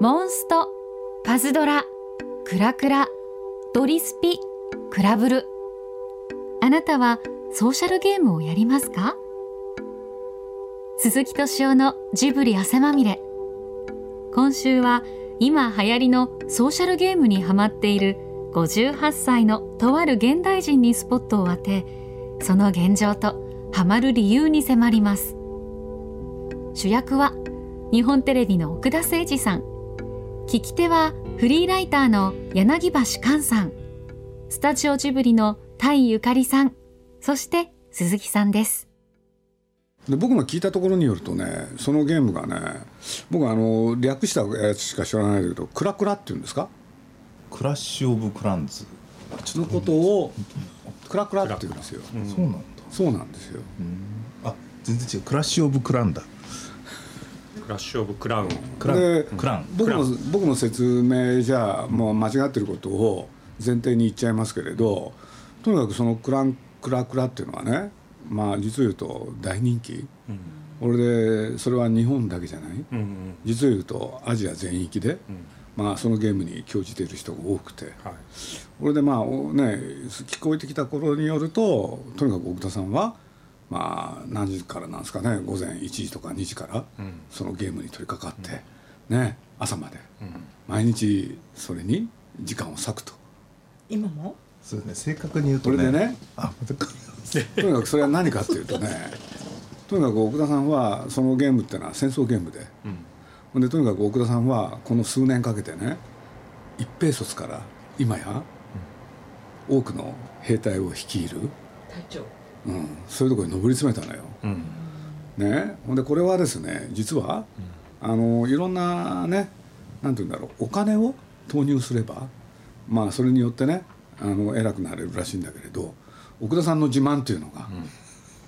モンストパズドラクラクラドリスピクラブル。あなたはソーシャルゲームをやりますか？鈴木敏夫のジブリ汗まみれ。今週は今流行りのソーシャルゲームにハマっている58歳のとある現代人にスポットを当てその現状とハマる理由に迫ります。主役は日本テレビの奥田誠二さん。聞き手はフリーライターの柳橋寛さん。スタジオジブリのタイゆかりさん。そして鈴木さんです。で僕も聞いたところによるとねそのゲームがね僕あの略したやつしか知らないけどクラクラっていうんですか？クラッシュ・オブ・クランズ。そのことをクラクラって言うんですよ、うん、そうなんだ。そうなんですよ、あ全然違う。クラッシュ・オブ・クランだ。クラッシュ・オブ・クラウン。クラでクラン。僕の僕の説明じゃもう間違ってることを前提に言っちゃいますけれどとにかくそのクランクラクラっていうのはねまあ実を言うと大人気、うん、俺でそれは日本だけじゃない、うんうん、実を言うとアジア全域で、うん、まあ、そのゲームに興じている人が多くて、はい、俺でまあね聞こえてきた頃によるととにかく奥田さんはまあ何時からなんですかね午前1時とか2時からそのゲームに取り掛かって、ね朝まで。毎日それに時間を割くと。今も？そうね正確に言うとね。これでね。あ とにかくそれは何かっていうとねとにかく奥田さんはそのゲームっていうのは戦争ゲームで,、うん、でとにかく奥田さんはこの数年かけてね一兵卒から今や多くの兵隊を率いる隊長、うん、そういうところに上り詰めたのよ。うん、ね、ほんでこれはですね実は、あのいろんなねなんて言うんだろうお金を投入すればまあそれによってねあの偉くなれるらしいんだけれど奥田さんの自慢っていうのが、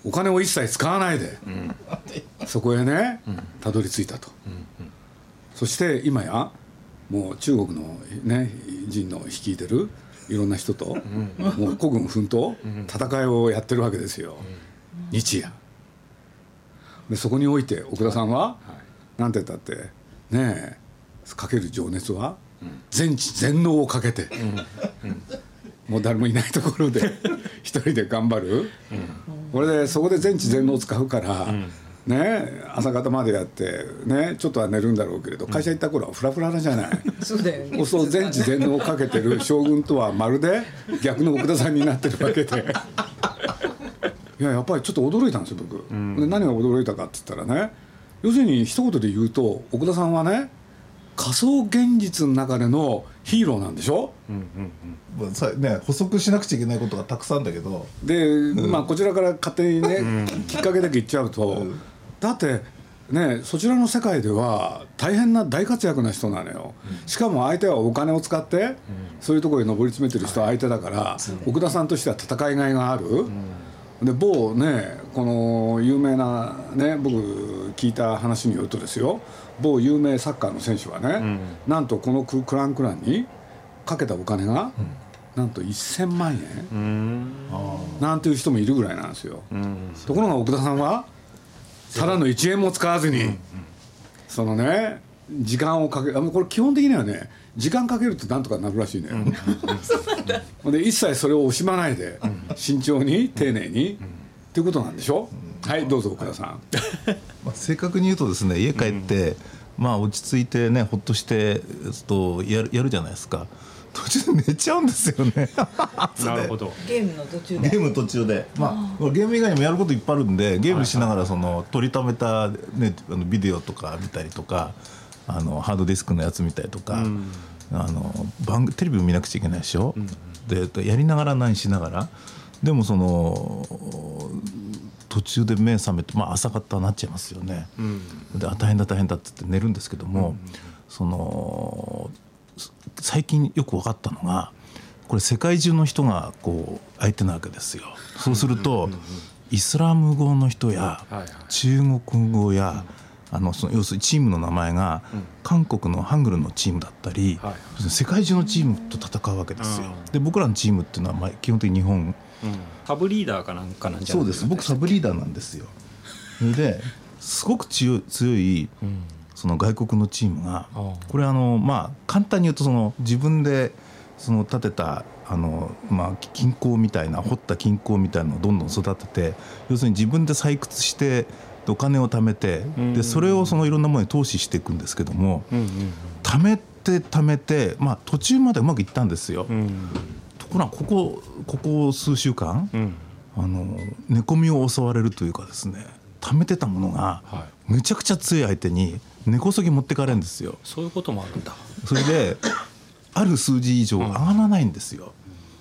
うん、お金を一切使わないで、うん、そこへねたどり着いたと、そして今やもう中国の、ね、人の率いてるいろんな人と、もう孤軍奮闘、戦いをやってるわけですよ、日夜。でそこにおいて奥田さんは、はい、なんて言ったってねえかける情熱は、全知全能をかけて、もう誰もいないところで一人で頑張る、うん、これでそこで全知全能を使うから、うん、ね朝方までやってねちょっとは寝るんだろうけれど会社行った頃はフラフラじゃない、そうだよね。そう全知全能をかけてる将軍とはまるで 逆の奥田さんになってるわけで。いややっぱりちょっと驚いたんですよ僕、うん、で何が驚いたかって言ったらね要するに一言で言うと奥田さんはね仮想現実の中でのヒーローなんでしょ、うんうんうん。さね、補足しなくちゃいけないことがたくさんだけど。で、うん、まあこちらから勝手にね、うん、きっかけだけ言っちゃうと、うん、だってねそちらの世界では大変な大活躍な人なのよ、しかも相手はお金を使って、そういうところに上り詰めてる人相手だから、奥田さんとしては戦いがいがある。で某ねこの有名なね僕聞いた話によるとですよ。某有名サッカーの選手はね、うん、なんとこのクランクランにかけたお金が、うん、なんと1000万円なんていう人もいるぐらいなんですよ。ところが奥田さんはただの1円も使わずに、そのね時間をかけこれ基本的にはね時間かけるとなんとかなるらしいのよ。で一切それを惜しまないで、慎重に丁寧に、っていうことなんでしょ？はいどうぞ奥田さん。まあ、正確に言うとですね家帰って、まあ落ち着いてねほっとしてとやるやるじゃないですか。途中で寝ちゃうんですよね。なるほど。ゲームの途中で。ゲーム途中で。まあゲーム以外にもやることいっぱいあるんでゲームしながらその撮りためた、ね、あのビデオとか見たりとかあのハードディスクのやつ見たりとか、うん、あの番テレビを見なくちゃいけないでしょ、うん、でやりながら何しながらでもその途中で目覚めて、まあ、朝方になっちゃいますよね。うん、で大変だ大変だって言って寝るんですけども、その最近よく分かったのがこれ世界中の人がこう相手なわけですよ。そうすると、イスラム語の人や中国語や、あのその要するにチームの名前が韓国のハングルのチームだったり、世界中のチームと戦うわけですよ。で僕らのチームっていうのはまあ基本的に日本、うん、サブリーダーかなんかなんじゃないそうです。僕サブリーダーなんですよ。ですごく強い強い、その外国のチームがあこれあのまあ簡単に言うとその自分でその建てたあのまあ金鉱みたいな掘った金鉱みたいなのをどんどん育てて要するに自分で採掘してお金を貯めてでそれをそのいろんなものに投資していくんですけども貯めて貯めてまあ途中までうまくいったんですよ。うん。ところがここここ数週間うん。あの寝込みを襲われるというかですね貯めてたものがはめちゃくちゃ強い相手に根こそぎ持ってかれるんですよ。そういうこともあるんだ。それである数字以上上がらないんですよ。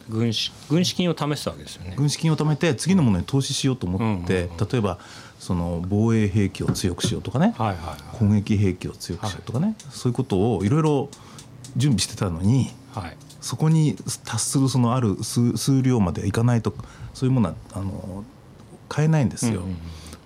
軍資軍資金を試したわけですよね。軍資金を貯めて次のものに投資しようと思って、うん例えばその防衛兵器を強くしようとかね、はいはいはい。攻撃兵器を強くしようとかね、そういうことをいろいろ準備してたのにはい。そこに達するそのある数数量までいかないとそういうものはあの買えないんですよ。うんうん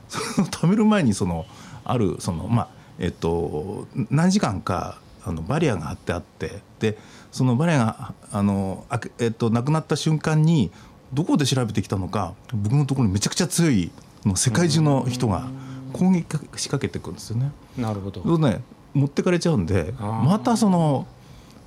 その 貯める前にそのあるそのまあえっと何時間かあのバリアが張ってあってでそのバリアがあのあけえっとなくなった瞬間にどこで調べてきたのか僕のところにめちゃくちゃ強いもう世界中の人が攻撃仕掛けてくるんですよね。なるほどね持ってかれちゃうんでまたその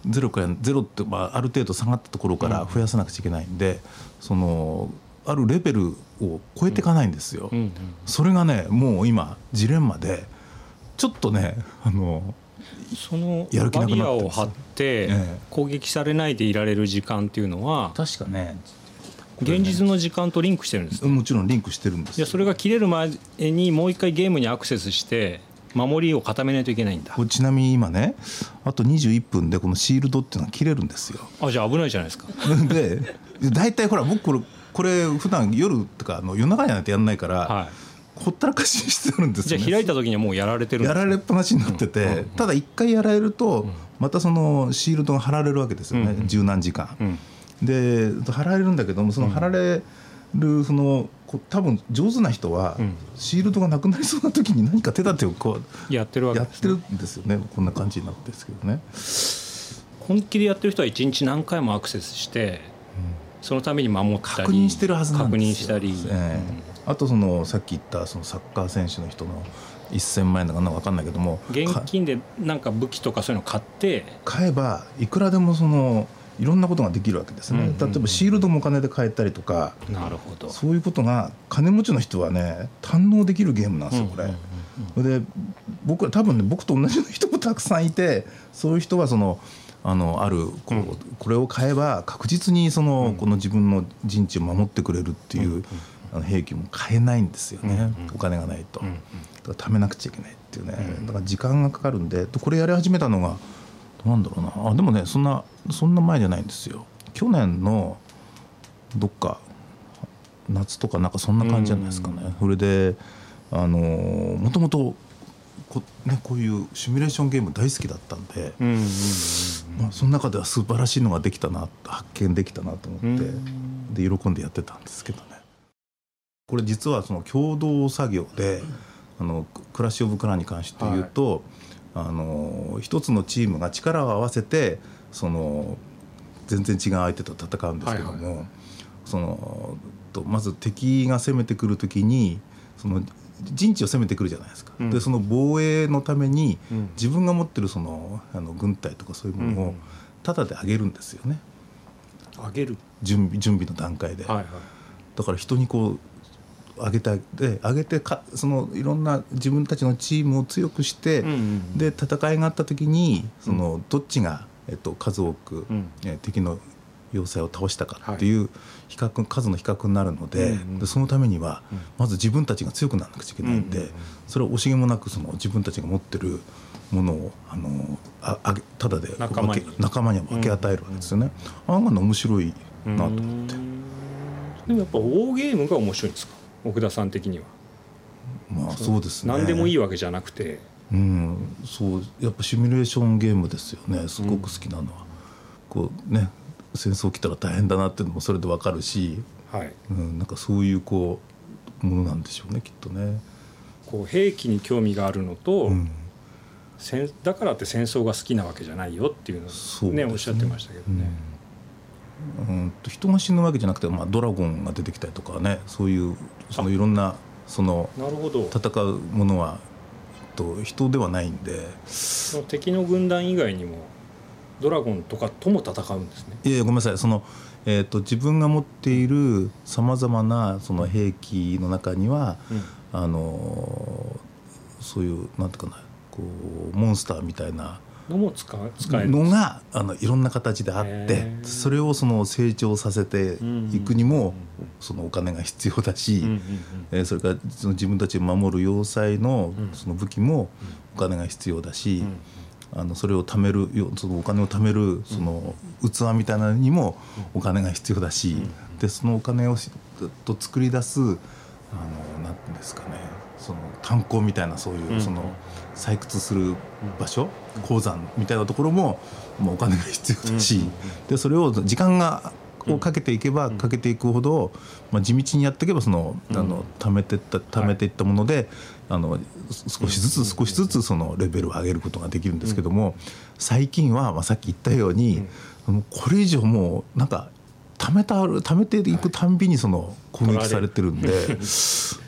ゼロからゼロって、まあ、ある程度下がったところから増やさなくちゃいけないんで、そのあるレベルを超えていかないんですよ。うんうんそれがねもう今ジレンマでちょっとねあのそのやる気バリアを張ってええ。攻撃されないでいられる時間っていうのは確かね。現実の時間とリンクしてるんですね。もちろんリンクしてるんですよ。じゃあそれが切れる前にもう一回ゲームにアクセスして守りを固めないといけないんだ。ちなみに今ねあと21分でこのシールドっていうのは切れるんですよ。あじゃあ危ないじゃないですか。で大体ほら僕これこれ普段夜とかあの夜中になんてやんないから、はほったらかしにしてあるんですよ、ね。いじゃあ開いた時にはもうやられてるやられっぱなしになってて、ただ一回やられると、またそのシールドが貼られるわけですよね、うん十何時間。うん。で貼られるんだけどもその貼られるそのこ多分上手な人は、うん。シールドがなくなりそうな時に何か手立てをこやってるわうけですね。やってるんですよね。こんな感じになってるんですけどね。本気でやってる人は一日何回もアクセスしてそのために守ったり確認してるはずなん確ですよ。認したり、ええあとそのさっき言ったそのサッカー選手の人の1,000万円だかな分かんないけどもか現金でなんか武器とかそういうの買って。買えばいくらでもそのいろんなことができるわけですね、うんうんうん。例えばシールドもお金で買えたりとかなるほど。そういうことが金持ちの人はね堪能できるゲームなんですよこれ。うんうんそれ。で僕は多分ね僕と同じ人もたくさんいてそういう人はそのあのあるこう、これを買えば確実にその、この自分の陣地を守ってくれるっていう、あの兵器も買えないんですよね、お金がないと、うんうん。だから貯めなくちゃいけないっていうね、だから時間がかかるんで。これやり始めたのがなんだろうな。あでもねそんなそんな前じゃないんですよ。去年のどっか夏とかなんかそんな感じじゃないですかね、それであのもともとこ,、ね、こういうシミュレーションゲーム大好きだったんで、うんうんうんまあ、その中では素晴らしいのができたな発見できたなと思って、で喜んでやってたんですけどねこれ実はその共同作業であのクラッシュ・オブ・クランに関して言うと、あの一つのチームが力を合わせてその全然違う相手と戦うんですけども、はいはい。そのとまず敵が攻めてくる時にその陣地を攻めてくるじゃないですか、うん。でその防衛のためにうん。自分が持ってるそのあの軍隊とかそういうものをうんタダで上げるんですよね。あげる。準備準備の段階で、はいはい。だから人にこう上げてあげて上げてかそのいろんな自分たちのチームを強くして、うんうんで戦いがあった時にそのどっちが、えっと、数多く、うん。えー敵の要塞を倒したかっていう比較、数の比較になるので,、うんうん。でそのためには、まず自分たちが強くならなくちゃいけないんで、うんうんうん。それを惜しげもなくその自分たちが持ってるものをあのああげただで仲間に。分け仲間に分け与えるわけですよね。あんなの面白いなと思って。でもやっぱウォーゲームが面白いんですか？奥田さん的には。まあそうですね。何でもいいわけじゃなくて。うん、そうやっぱシミュレーションゲームですよね。すごく好きなのは、こうね戦争来たら大変だなっていうのもそれでわかるし、はい。うん、なんかそういうこうものなんでしょうねきっとね。こう兵器に興味があるのと、うん。戦だからって戦争が好きなわけじゃないよっていうのをねね。おっしゃってましたけどね、うんと人が死ぬわけじゃなくて、まあ、ドラゴンが出てきたりとかねそういうそのいろんなそのなるほど。戦うものはと人ではないんで。その敵の軍団以外にもドラゴンとかとも戦うんですね。いやごめんなさい。その、えー、と自分が持っているさまざまなその兵器の中には、あのそういうなんていうかなこうモンスターみたいなのも使う使えるのがあのいろんな形であってそれをその成長させていくにもそのお金が必要だし、えーそれからその自分たちを守る要塞のうん。その武器もお金が必要だし、うんあのそれを貯めるよそのお金を貯めるその器みたいなのにもお金が必要だし、でそのお金をしと作り出すあのなんですかねその炭鉱みたいなそういう、うん。その採掘する場所、鉱山みたいなところももうお金が必要だし、でそれを時間がをかけていけばかけていくほど、まあ、地道にやっていけばその、あの貯めてった貯めていったもので、あの少しずつ少しずつそのレベルを上げることができるんですけども、最近は、まあ、さっき言ったように、これ以上もうなんか貯めた貯めていくたんびにその攻撃されてるんで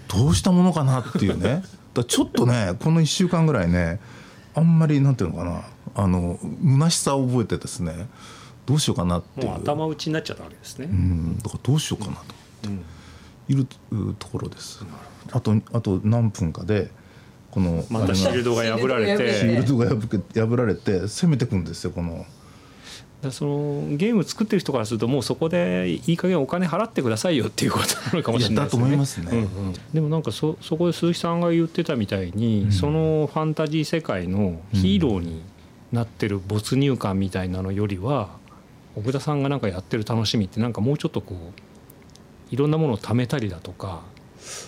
どうしたものかなっていうね。だちょっとねこの1週間ぐらいねあんまりなんていうのかな。あの虚しさを覚えてですねどうしようかなっていう。もう頭打ちになっちゃったわけですね。う。ん、だからどうしようかなとうん。いるうところです。あとあと何分かでこのまたシールドが破られシールドが破れシーてルドが破け破られて攻めてくんですよこのだそのゲーム作ってる人からするともうそこでいい加減お金払ってくださいよっていうことなのかもしれないですよね。でもなんかそそこで鈴木さんが言ってたみたいに、そのファンタジー世界のヒーローになってる没入感みたいなのよりは奥田さんがなんかやってる楽しみってなんかもうちょっとこういろんなものを貯めたりだとか。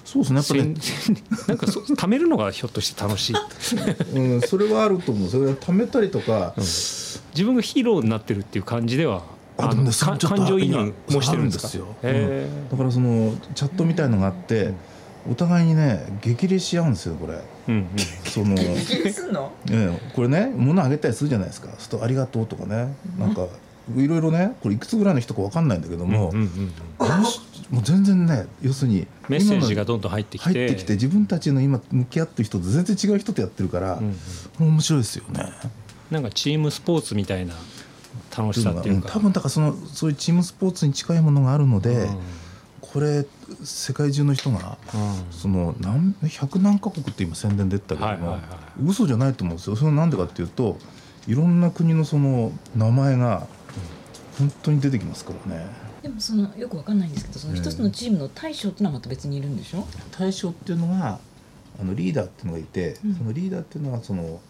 そうですねやっぱね、せん なんかそ貯めるのがひょっとして楽しい。うん、それはあると思う。それは貯めたりとか、自分がヒーローになってるっていう感じではあでもね感情移入もしてるんですよ。へだからそのチャットみたいのがあって、お互いにね激励し合うんですよこれ。ーうんうん。その気すんの？ええこれね物あげたりするじゃないですか。そうすると「ありがとう」とかね。なんかいろいろねこれいくつぐらいの人か分かんないんだけども、うんうんうんもしもう全然ね要するにメッセージがどんどん入ってきて。入ってきて自分たちの今向き合ってる人と全然違う人とやってるから、うんうん面白いですよね。なんかチームスポーツみたいな楽しさっていううんか多分だからそのそういうチームスポーツに近いものがあるので、うん。これ世界中の人がうん。その何百何カ国って今宣伝で言ったけども、はいはいはい。嘘じゃないと思うんですよ。それはなんでかっていうといろんな国のその名前が本当に出てきますからねでもそのよくわかんないんですけどその一つのチームの大将っていうのはまた別にいるんでしょ？大将っていうのがあのリーダーっていうのがいて、うん。そのリーダーっていうのはそのこ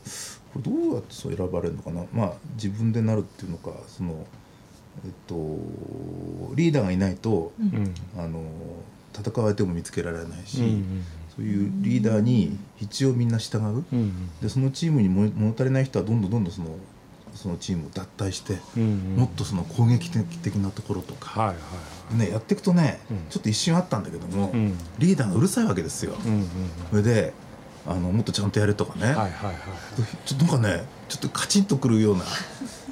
れどうやってそう選ばれるのかな？まあ自分でなるっていうのかそのえっとリーダーがいないと、うん。うんあの戦う相手も見つけられないし、うん。そういうリーダーに一応みんな従う、うんうん。でそのチームにも物足りない人はどんどんどんどんそのそのチームを脱退して、うんうん。もっとその攻撃的なところとか、はいはいね、やっていくとね、うん。ちょっと一瞬あったんだけども、うんリーダーがうるさいわけですよ。うんうんそれであのもっとちゃんとやれとかね、うんはいはいはい。ちょっとなんかねちょっとカチンとくるような。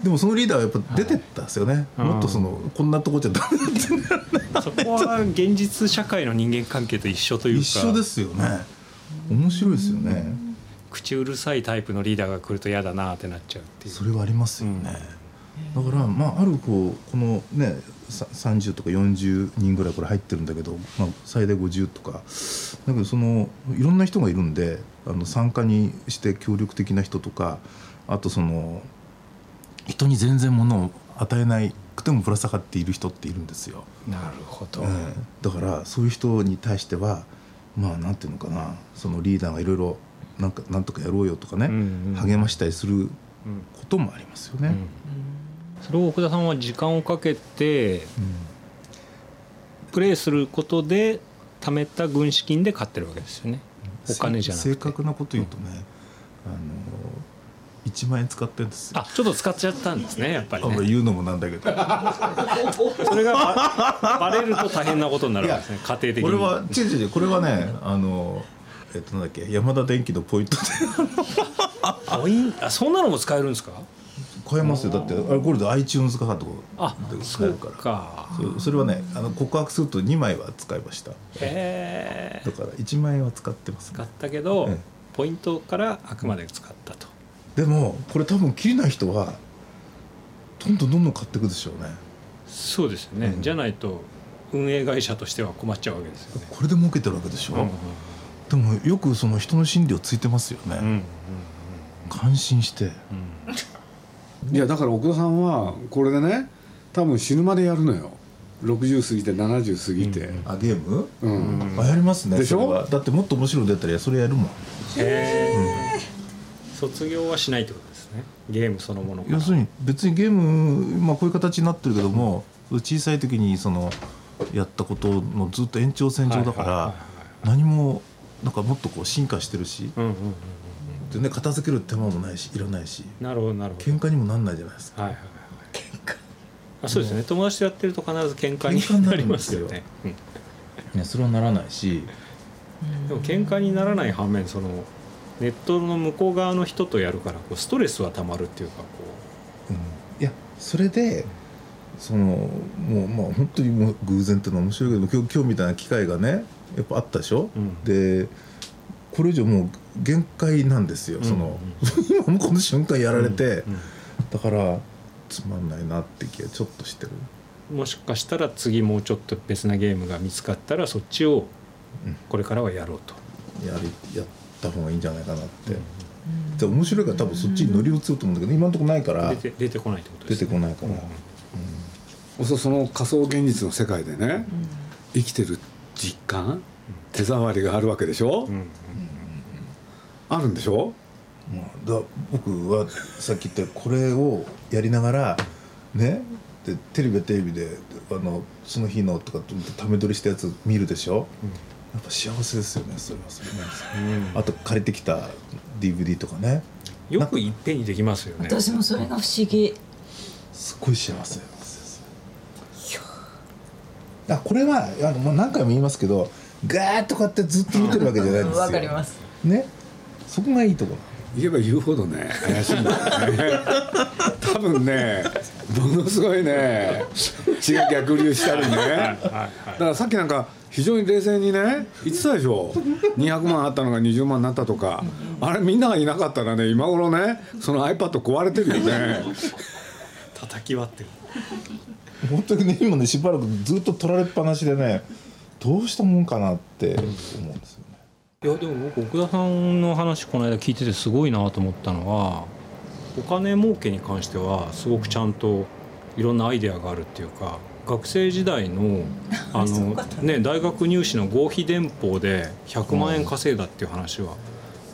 でもそのリーダーはやっぱ出てったんですよね、はいもっとそのこんなとこじゃダメだって。そこは現実社会の人間関係と一緒というか。一緒ですよね。面白いですよね口うるさいタイプのリーダーが来ると嫌だなってなっちゃうっていう。それはありますよね、だからまああるこうこのねさ30とか40人ぐらいこれ入ってるんだけど、まあ、最大50とか。だけどそのいろんな人がいるんであの参加にして協力的な人とかあとその人に全然物を与えないくてもぶら下がっている人っているんですよ、なるほど、うんだからそういう人に対してはまあなんていうのかな。そのリーダーがいろいろなんかなんとかやろうよとかね、うんうん励ましたりするうん。こともありますよね。うん。それを奥田さんは時間をかけてプレイすることで貯めた軍資金で買ってるわけですよね。お金じゃなくて。正確なこと言うとね、あの1万円使ってるんですよ。あちょっと使っちゃったんですねやっぱりね。言うのもなんだけど。それがババレると大変なことになるわけですね家庭的に。これは違う違うこれはねあのえっとなんだっけ？山田電機のポイントで。ポインあそんなのも使えるんですか？買えますよ。だってあれこれで iTunes かかってこ。あ使えるから。か。そそれはねあの告白すると2枚は使いました。へえだから1万円は使ってます使ったけど、えポイントからあくまで使ったと、でもこれ多分切りない人はどんどんどんどん買っていくでしょうね。そうですよね、うん。じゃないと運営会社としては困っちゃうわけですよね。これで儲けてるわけでしょ、うんでもよくその人の心理をついてますよね、うんうん感心して。いやだから奥田さんはこれでね多分死ぬまでやるのよ。60過ぎて70過ぎて、あゲーム、うん。あやりますね。でしょ？それは。だってもっと面白いの出たらそれやるもん。へえ卒業はしないってことですね。ゲームそのものから。要するに別にゲーム、まあ、こういう形になってるけども小さい時にそのやったことのずっと延長線上だからはいはいはいはい。何もなんかもっとこう進化してるしうんうんうんで、ね、片付ける手間もないしいらないし。なるほどなるほど。喧嘩にもなんないじゃないですか。はいはいはいあそうですね。友達とやってると必ず喧嘩喧嘩になりますよね、うん。ねそれはならないし。でも喧嘩にならない反面そのネットの向こう側の人とやるからこうストレスはたまるっていうかこうん。いやそれでそのもうまあ本当にもう偶然っていうのは面白いけど今日今日みたいな機会がねやっぱあったでしょ、うん。でこれ以上もう限界なんですよ、うその 今もこの瞬間やられて、うん。だからつまんないなって気がちょっとしてる。もしかしたら次もうちょっと別なゲームが見つかったらそっちをうん。これからはやろうと、やりやった方がいいんじゃないかなって、で面白いから多分そっちに乗り移ると思うんだけど今のところないから出て出てこないってことで出すね。てこないから、そうその仮想現実の世界でね、生きてる実感？手触りがあるわけでしょ、うんうんあるんでしょ？まあ、だ僕はさっき言ったこれをやりながらね？でテレビはテレビであのその日のとかため撮りしたやつ見るでしょ、やっぱ幸せですよねそれは。それね、あと借りてきた DVD とかね。よくいっぺんにできますよね。私もそれが不思議。すごい幸せ。でこれはあのもう何回も言いますけどガーッとこうやってずっと見てるわけじゃないんですよ。わかります。ね？そこがいいところ。言えば言うほどね怪しいんだよね。多分ねものすごいね血が逆流したりね。だからさっきなんか非常に冷静にね言ってたでしょ。200万あったのが20万になったとか。あれみんながいなかったらね今頃ねその iPad 壊れてるよね。叩き割ってる本当にね今ねしばらくずっと取られっぱなしでねどうしたもんかなって思うんですよね。いやでも僕奥田さんの話この間聞いててすごいなと思ったのはお金儲けに関してはすごくちゃんといろんなアイデアがあるっていうか学生時代の あの、ね、大学入試の合否電報で100万円稼いだっていう話は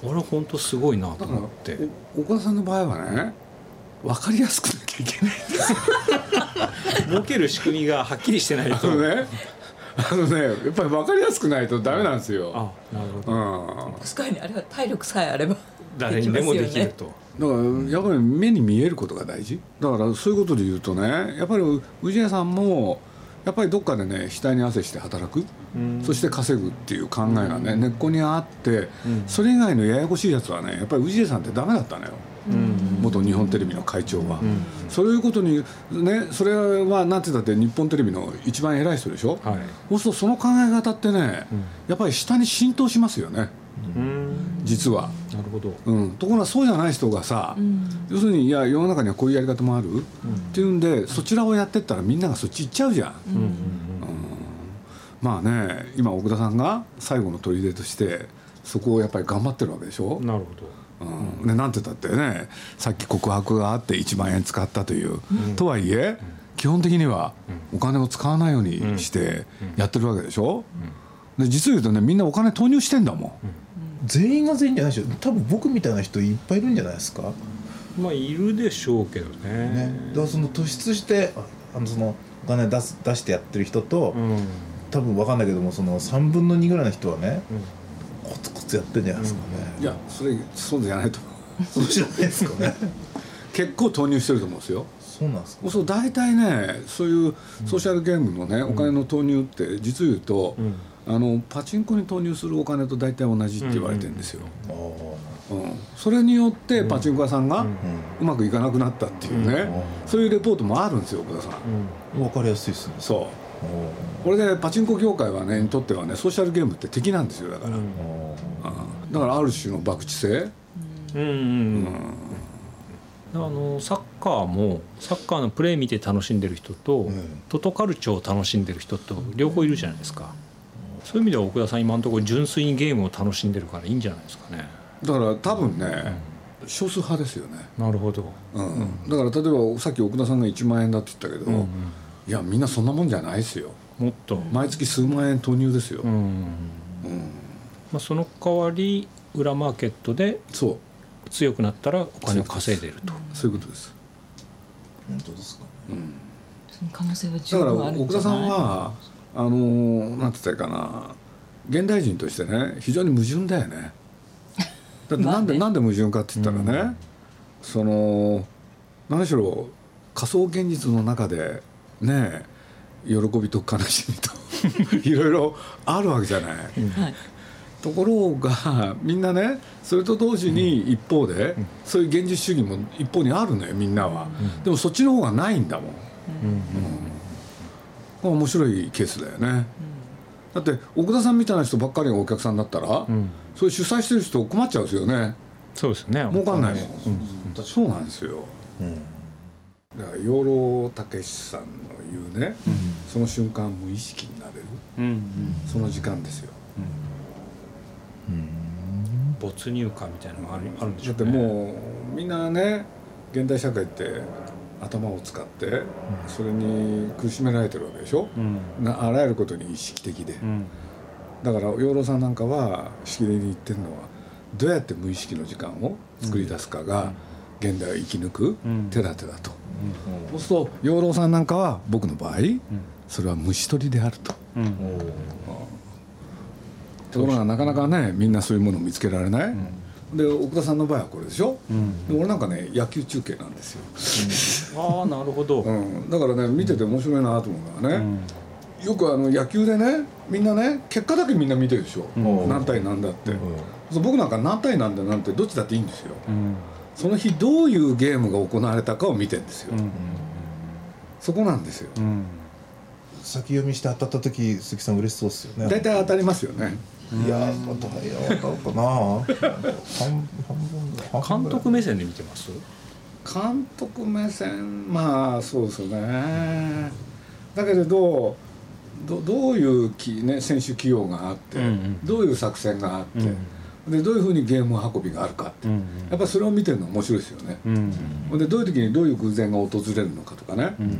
あれ本当すごいなと思って。お岡田さんの場合はね分かりやすくなきゃいけない 儲ける仕組みがはっきりしてないと。あのねあのねやっぱり分かりやすくないとダメなんですよ、あなるほうどん、確かにあれは体力さえあれば誰にでもできると。だからやっぱり目に見えることが大事。だからそういうことで言うとねやっぱり氏家さんもやっぱりどっかでね額に汗して働く、そして稼ぐっていう考えがね、根っこにあって、それ以外のややこしいやつはねやっぱり氏家さんってダメだったのよ、元日本テレビの会長は、そういうことにねそれはなんて言ったって日本テレビの一番偉い人でしょ、はい。そうするとその考え方ってね、やっぱり下に浸透しますよね。うん。実は。なるほど。うん、ところがそうじゃない人がさ、要するにいや世の中にはこういうやり方もある、っていうんでそちらをやってったらみんながそっち行っちゃうじゃん、まあね今奥田さんが最後の砦としてそこをやっぱり頑張ってるわけでしょ、なるほど。うん、ねなんて言ったってねさっき告白があって1万円使ったという、とはいえ基本的にはお金を使わないようにしてやってるわけでしょ、で実を言うとねみんなお金投入してんだもん。全員が全員じゃないでしょ？多分僕みたいな人いっぱいいるんじゃないですか？まあいるでしょうけどね。ね、だからその突出してああのそのお金出す出してやってる人と、うん。多分分かんないけどもその3分の2ぐらいの人はね、コツコツやってんじゃないですかね、いやそれそうじゃないとそうじゃないですかね。結構投入してると思うんですよ。そうなんですか。そう大体ねそういうソーシャルゲームのね、お金の投入って実を言うと、あのパチンコに投入するお金と大体同じって言われてるんですよ、ああうん。それによってパチンコ屋さんがうまくいかなくなったっていうね、そういうレポートもあるんですよ奥田さん、分かりやすいですね。そう。これでパチンコ業界はねにとってはねソーシャルゲームって敵なんですよだから、うんだからある種の博打性？うんうんあのサッカーもサッカーのプレー見て楽しんでる人と、ん。トトカルチョを楽しんでる人と両方いるじゃないですか、そういう意味では奥田さん今のところ純粋にゲームを楽しんでるからいいんじゃないですかね。だから多分ね、少数派ですよね、なるほど。うん。だから例えばさっき奥田さんが1万円だって言ったけど、いやみんなそんなもんじゃないですよ。もっと。毎月数万円投入ですよ、うんまあ、その代わり裏マーケットでそう。強くなったらお金を稼いでいると。そういうことです。本当ですかその可能性は十だから分あるん奥田さんはあのーなんて言ったらいいかな。現代人としてね非常に矛盾だよね。だってなんで、なんで矛盾かって言ったらね、その何しろ仮想現実の中でね喜びと悲しみと いろいろあるわけじゃない。はいところが みんなねそれと同時に一方で、そういう現実主義も一方にあるのよみんなは、でもそっちの方がないんだもん、これ面白いケースだよね、だって奥田さんみたいな人ばっかりがお客さんだったら、ん。そういう主催してる人困っちゃうんですよね。そうですね儲かんないもん、そうなんですよ、だから養老たけしさんの言うね、その瞬間無意識になれる。うん。その時間ですよ没入感みたいなのがあるあるんでしだってょうねもうみんなね現代社会って頭を使ってそれに苦しめられてるわけでしょ、うん。なあらゆることに意識的で、うん。だから養老さんなんかはしきりに言ってるのはどうやって無意識の時間を作り出すかが現代を生き抜くうん。手立てだと、そうすると養老さんなんかは僕の場合それは虫取りであると。うんところがなかなかねみんなそういうものを見つけられない、で奥田さんの場合はこれでしょ、ん。で俺なんかね野球中継なんですよ、ああなるほど、うん、だからね見てて面白いなと思うのはね、よくあの野球でねみんなね結果だけみんな見てるでしょ、ん。何対何だって、そう僕なんか何対何だなんてどっちだっていいんですよ。うん。その日どういうゲームが行われたかを見てるんですよ、うんそこなんですよ。うん。先読みして当たった時鈴木さん嬉しそうですよね。大体当たりますよねいやーどうや当たるかな監督目線で見てます？監督目線まあそうですよね。だけれどどどういうき、ね、選手起用があって、うんうん。どういう作戦があって、でどういうふうにゲーム運びがあるかって、うんやっぱりそれを見てるの面白いですよね、うんでどういう時にどういう偶然が訪れるのかとかね、うん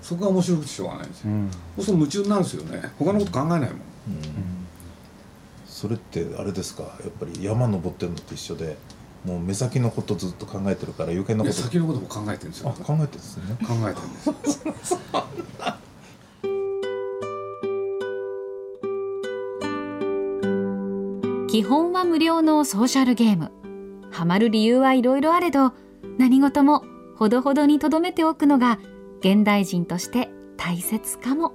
そこが面白くてしょうがないんですよ、うん。そうすると夢中になるんですよね。他のこと考えないもんそれってあれですか？やっぱり山登ってるのと一緒でもう目先のことずっと考えてるから余計ないこと。や先のことも考えてるんですよ。あ考えてるんですね。考えてるんです。よ 基本は無料のソーシャルゲーム。ハマる理由はいろいろあれど何事もほどほどにとどめておくのが現代人として大切かも。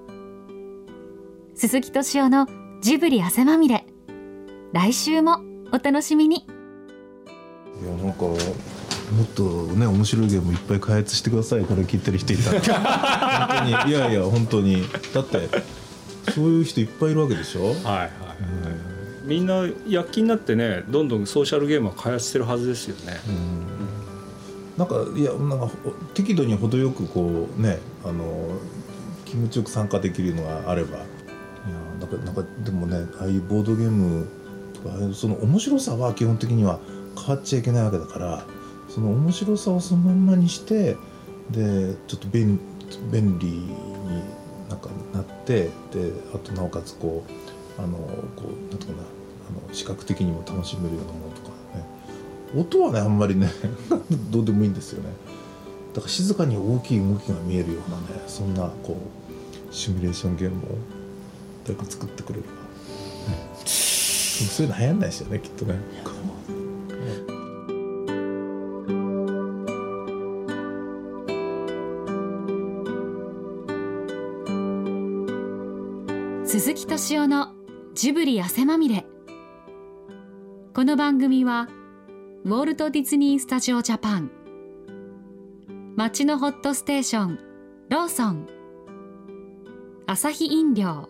鈴木敏夫のジブリ汗まみれ来週もお楽しみに。いやなんかもっとね面白いゲームいっぱい開発してください。これ聞いてる人いたら。本当に。いやいや本当に。だってそういう人いっぱいいるわけでしょ？はいはいはい。みんな躍起になってねどんどんソーシャルゲームは開発してるはずですよね。なんかいやなんかほ適度に程よくこうねあの気持ちよく参加できるのがあれば。いやなんかなんかでもねああいうボードゲームとかその面白さは基本的には変わっちゃいけないわけだからその面白さをそのまんまにしてでちょっと便利になんかなってであとなおかつこうあのこうなんとかなあの視覚的にも楽しめるようなものとかね。音はねあんまりね どうでもいいんですよね。だから静かに大きい動きが見えるようなねそんなこうシミュレーションゲームを誰か作ってくれるか、そういうの流行んないですよねきっとね。鈴木敏夫のジブリ汗まみれ。この番組はウォルト・ディズニー・スタジオ・ジャパン。街のホットステーションローソン。アサヒ飲料。